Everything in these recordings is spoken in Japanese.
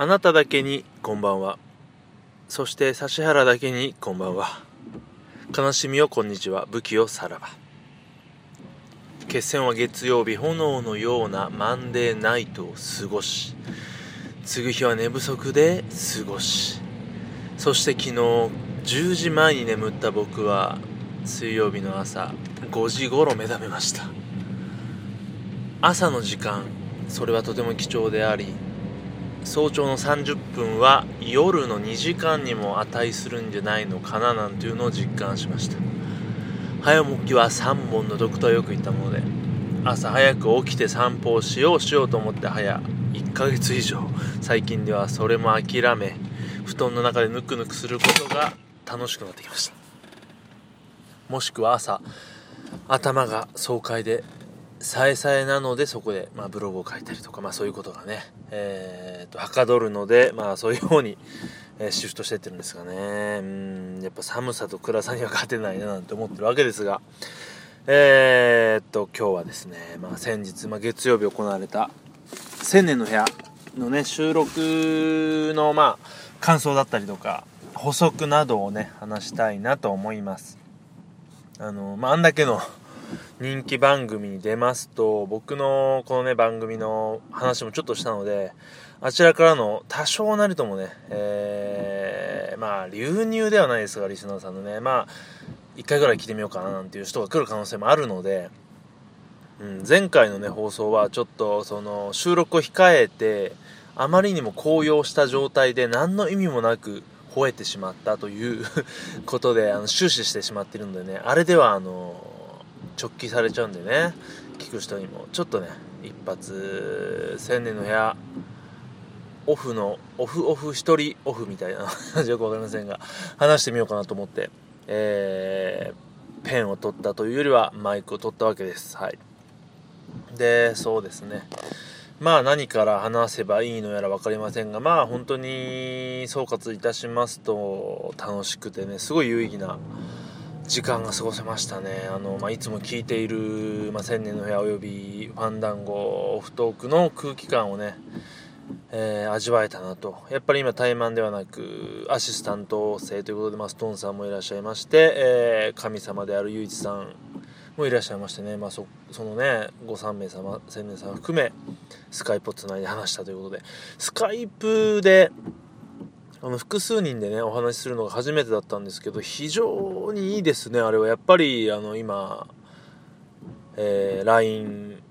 あなただけにこんばんは。そして指原だけにこんばんは。悲しみをこんにちは。武器をさらば。決戦は月曜日炎のようなマンデーナイトを過ごし次ぐ日は寝不足で過ごし。そして昨日10時前に眠った僕は水曜日の朝5時頃目覚めました。朝の時間それはとても貴重であり早朝の30分は夜の2時間にも値するんじゃないのかななんていうのを実感しました。早起きは3本の毒とはよく言ったもので朝早く起きて散歩をしようしようと思って早1ヶ月以上。最近ではそれも諦め布団の中でぬくぬくすることが楽しくなってきました。もしくは朝頭が爽快でさえさえなのでそこで、まあ、ブログを書いたりとか、まあ、そういうことがね、えーと、はかどるので、まあ、そういうように、えー、シフトしてってるんですかね。うんやっぱ寒さと暗さには勝てないななんて思ってるわけですが。えー、っと今日はですね、まあ、先日、まあ、月曜日行われた「千年の部屋」のね収録のまあ感想だったりとか補足などをね話したいなと思います。あのまああんだけの人気番組に出ますと僕のこのね番組の話もちょっとしたのであちらからの多少なりともね、えー、まあ流入ではないですがリスナーさんのねまあ1回ぐらい聞いてみようかななんていう人が来る可能性もあるので、うん、前回のね放送はちょっとその収録を控えてあまりにも高揚した状態で何の意味もなく吠えてしまったということであの終始してしまっているのでねあれではあの直帰されちゃうんでね聞く人にも。ちょっとね一発千年の部屋オフのオフオフ1人オフみたいな感じよく分かりませんが話してみようかなと思って、えー、ペンを取ったというよりはマイクを取ったわけです。はい。でそうですね。まあ何から話せばいいのやら分かりませんがまあ本当に総括いたしますと楽しくてねすごい有意義な時間が過ごせましたね。あの、まあ、いつも聞いている、まあ、千年の部屋およびファンダンゴオフトークの空気感をね、えー、味わえたなと。やっぱり今怠慢ではなくアシスタント生ということで、まあ、ストーンさんもいらっしゃいまして、えー、神様である雄一さんもいらっしゃいましてね、まあそ、そのねご3名様千年さん含めスカイプをつないで話したということで。スカイプであの複数人でねお話しするのが初めてだったんですけど非常にいいですねあれは。やっぱりあの今、えー、LINE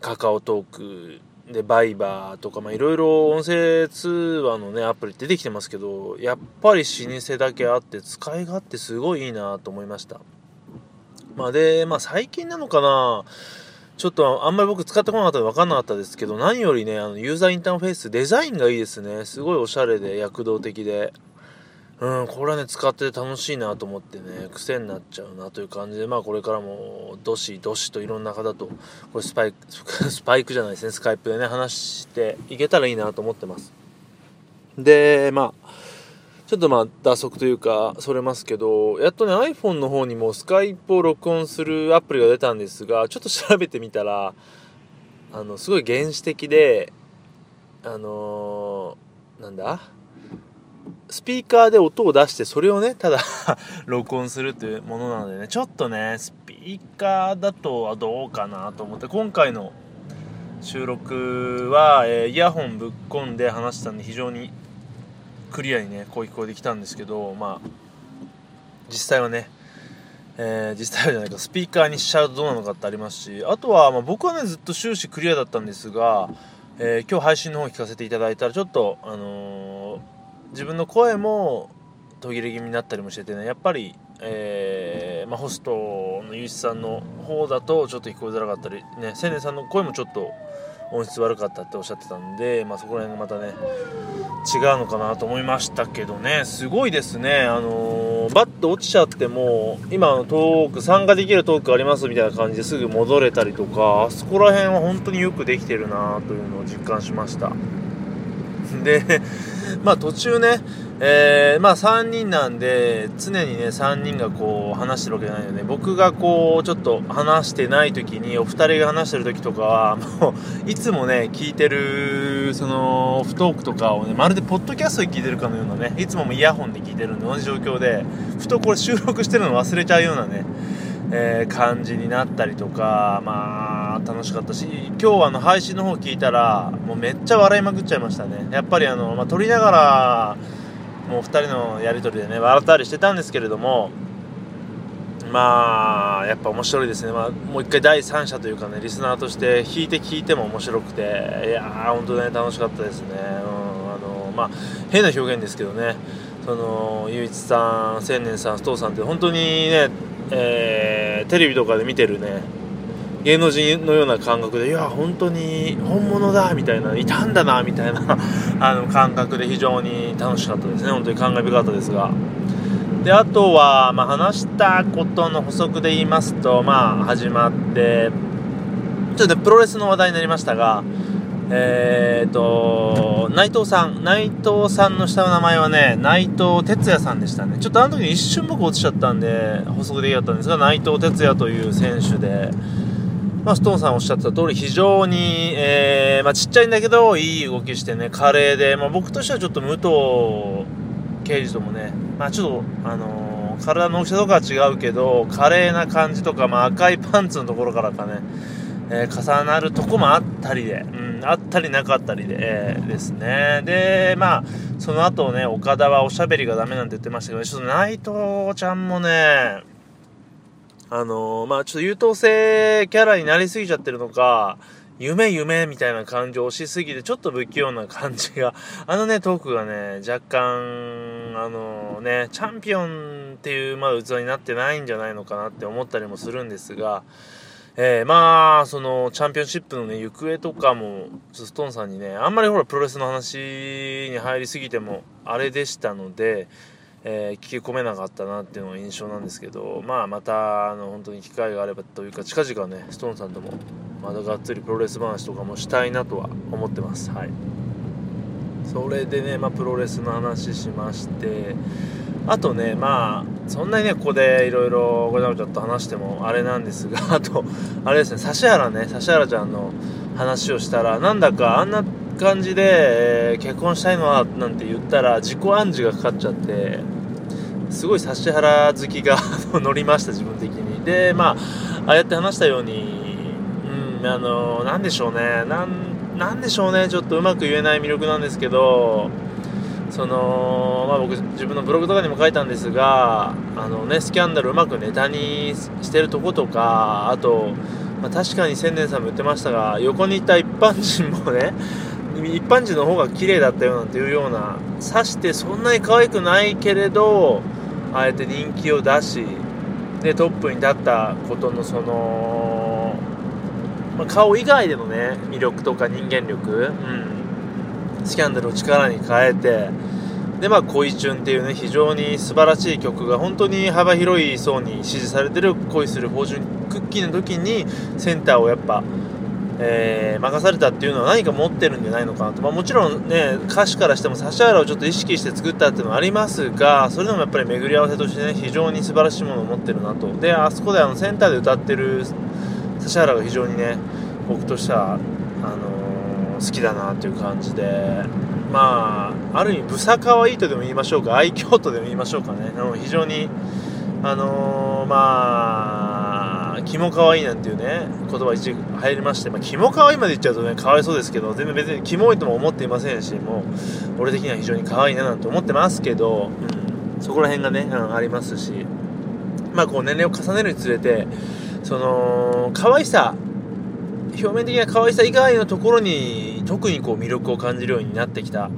カカオトークでバイバーとかいろいろ音声通話のねアプリ出てきてますけどやっぱり老舗だけあって使い勝手すごいいいなと思いました。まあでまあ最近なのかなちょっとあんまり僕使ってこなかったので分かんなかったですけど、何よりね、あのユーザーインターフェース、デザインがいいですね。すごいおしゃれで躍動的で。うん、これはね、使ってて楽しいなと思ってね、癖になっちゃうなという感じで、まあこれからも、どしどしといろんな方と、これスパイク、スパイクじゃないですね、スカイプでね、話していけたらいいなと思ってます。で、まあ、ちょっとまあ打足というかそれますけどやっとね iPhone の方にもスカイプを録音するアプリが出たんですがちょっと調べてみたらあのすごい原始的であのー、なんだ？スピーカーで音を出してそれをねただ 録音するというものなのでねちょっとねスピーカーだとはどうかなと思って今回の収録は、えー、イヤホンぶっ込んで話したんで非常にクリアにね声聞こえてきたんですけどまあ実際はねえー、実際はじゃないかスピーカーにしちゃうとどうなのかってありますしあとは、まあ、僕はねずっと終始クリアだったんですが、えー、今日配信の方聞かせていただいたらちょっと、あのー、自分の声も途切れ気味になったりもしててねやっぱり、えーまあ、ホストのゆういちさんの方だとちょっと聞こえづらかったりね青年さんの声もちょっと音質悪かったっておっしゃってたんで、まあ、そこら辺がまたね違うのかなと思いましたけどね。すごいですね。あのー、バッと落ちちゃっても今のトーク参加できるトークありますみたいな感じですぐ戻れたりとかあそこら辺は本当によくできてるなというのを実感しました。でまあ途中ねえー、まあ3人なんで常にね3人がこう話してるわけじゃないので僕がこうちょっと話してない時にお二人が話してる時とかは もういつもね聞いてるそのオフトークとかをねまるでポッドキャストで聞いてるかのようなねいつももイヤホンで聞いてるんで同じ状況でふとこれ収録してるの忘れちゃうようなね、えー、感じになったりとかまあ楽しかったし今日はあの配信の方聞いたらもうめっちゃ笑いまくっちゃいましたね。やっぱりあの、まあ、撮りながらもう2人のやり取りでね笑ったりしてたんですけれどもまあやっぱ面白いですね、まあ、もう一回第三者というかねリスナーとして弾いて聞いても面白くていやー本当ね楽しかったですね、うん、あのまあ変な表現ですけどね。その雄一さん千年さん須藤さんって本当にね、えー、テレビとかで見てるね芸能人のような感覚でいや本当に本物だみたいないたんだなみたいな あの感覚で非常に楽しかったですね本当に感慨深かったですがであとは、まあ、話したことの補足で言いますとまあ始まってちょっとねプロレスの話題になりましたがえーと、内藤さん、内藤さんの下の名前はね、内藤哲也さんでしたね。ちょっとあの時に一瞬僕落ちちゃったんで、補足できったんですが、内藤哲也という選手で、まあ、ストーンさんおっしゃってた通り、非常に、えー、まあ、ちっちゃいんだけど、いい動きしてね、華麗で、まあ、僕としてはちょっと武藤刑事ともね、まあ、ちょっと、あのー、体の大きさとかは違うけど、華麗な感じとか、まあ、赤いパンツのところからかね、えー、重なるとこもあったりで、うん、あったりなかったりで、えー、ですね。で、まあ、その後ね、岡田はおしゃべりがダメなんて言ってましたけど、ちょっと内藤ちゃんもね、あのー、まあちょっと優等生キャラになりすぎちゃってるのか、夢夢みたいな感情をしすぎて、ちょっと不器用な感じが、あのね、トークがね、若干、あの、ね、チャンピオンっていうまだ器になってないんじゃないのかなって思ったりもするんですが、えー、まあ、その、チャンピオンシップのね、行方とかも、ストーンさんにね、あんまりほら、プロレスの話に入りすぎても、あれでしたので、えー、聞き込めなかったなっていうのが印象なんですけど、まあ、またあの本当に機会があればというか近々ねストーンさんともまたがっつりプロレス話とかもしたいなとは思ってます。はい。それでね、まあ、プロレスの話しましてあとねまあそんなにねここでいろいろごちゃごちゃと話してもあれなんですが あとあれですね指原ね指原ちゃんの話をしたらなんだかあんな感じで、えー、結婚したいのはなんて言ったら自己暗示がかかっちゃってすごい指原好きが乗りました自分的に。でまあああやって話したようにうんあのなんでしょうね。なんなんでしょうね。ちょっとうまく言えない魅力なんですけどそのまあ僕自分のブログとかにも書いたんですがあのねスキャンダルうまくネタにしてるとことかあと、まあ、確かに千年さんも言ってましたが横にいた一般人もね一般人の方が綺麗だったよなんていうようなさしてそんなに可愛くないけれどあえて人気を出しでトップに立ったことのその、まあ、顔以外でのね魅力とか人間力、うん、スキャンダルを力に変えてでまあ恋チュンっていうね非常に素晴らしい曲が本当に幅広い層に支持されてる恋する芳醇クッキーの時にセンターをやっぱえー、任されたっていうのは何か持ってるんじゃないのかなと、まあ、もちろんね歌詞からしても指原をちょっと意識して作ったっていうのはありますがそれでもやっぱり巡り合わせとしてね非常に素晴らしいものを持ってるなと。であそこであのセンターで歌ってる指原が非常にね僕としてはあのー、好きだなっていう感じで。まあある意味ブサ可愛いとでも言いましょうか愛嬌とでも言いましょうかね。非常にあのー、まあ、キモ可愛いなんていうね、言葉一時入りまして、まあ、キモ可愛いまで言っちゃうとね、かわいそうですけど、全然別にキモいとも思っていませんし、もう、俺的には非常に可愛いななんて思ってますけど、うん、そこら辺がね、うん、ありますし、まあ、こう年齢を重ねるにつれて、その、可愛さ、表面的な可愛さ以外のところに、特にこう魅力を感じるようになってきた。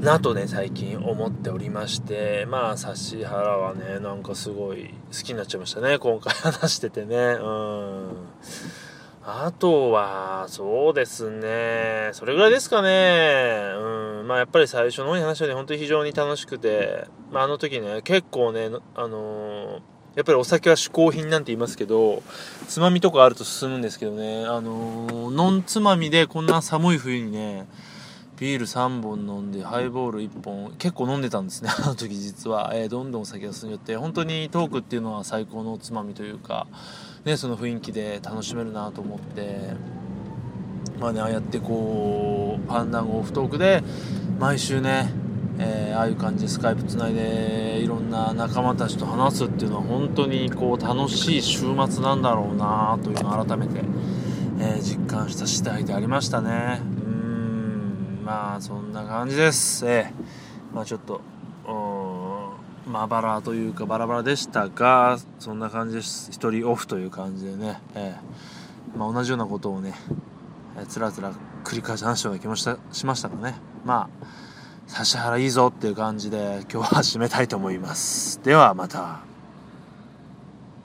なとね最近思っておりましてまあ指原はねなんかすごい好きになっちゃいましたね今回話しててね。うん。あとはそうですね。それぐらいですかね。うん。まあやっぱり最初の方に話したように本当に非常に楽しくて、まあ、あの時ね結構ねあのーやっぱりお酒は嗜好品なんて言いますけど、つまみとかあると進むんですけどね、あのー、ノンつまみでこんな寒い冬にね、ビール3本飲んでハイボール1本結構飲んでたんですね あの時実は、えー、どんどん酒が進んでって本当にトークっていうのは最高のおつまみというか、ね、その雰囲気で楽しめるなと思ってまあねああやってこうパンダンオフトークで毎週ね、えー、ああいう感じでスカイプつないでいろんな仲間たちと話すっていうのは本当にこう楽しい週末なんだろうなというのを改めて、えー、実感した次第でありましたね。まあそんな感じです。えー、まあちょっとまばらというかバラバラでしたがそんな感じです。1人オフという感じでね、えーまあ、同じようなことをねえつらつら繰り返し話したような気もしたしましたがね。まあ指原いいぞっていう感じで今日は締めたいと思います。ではまた。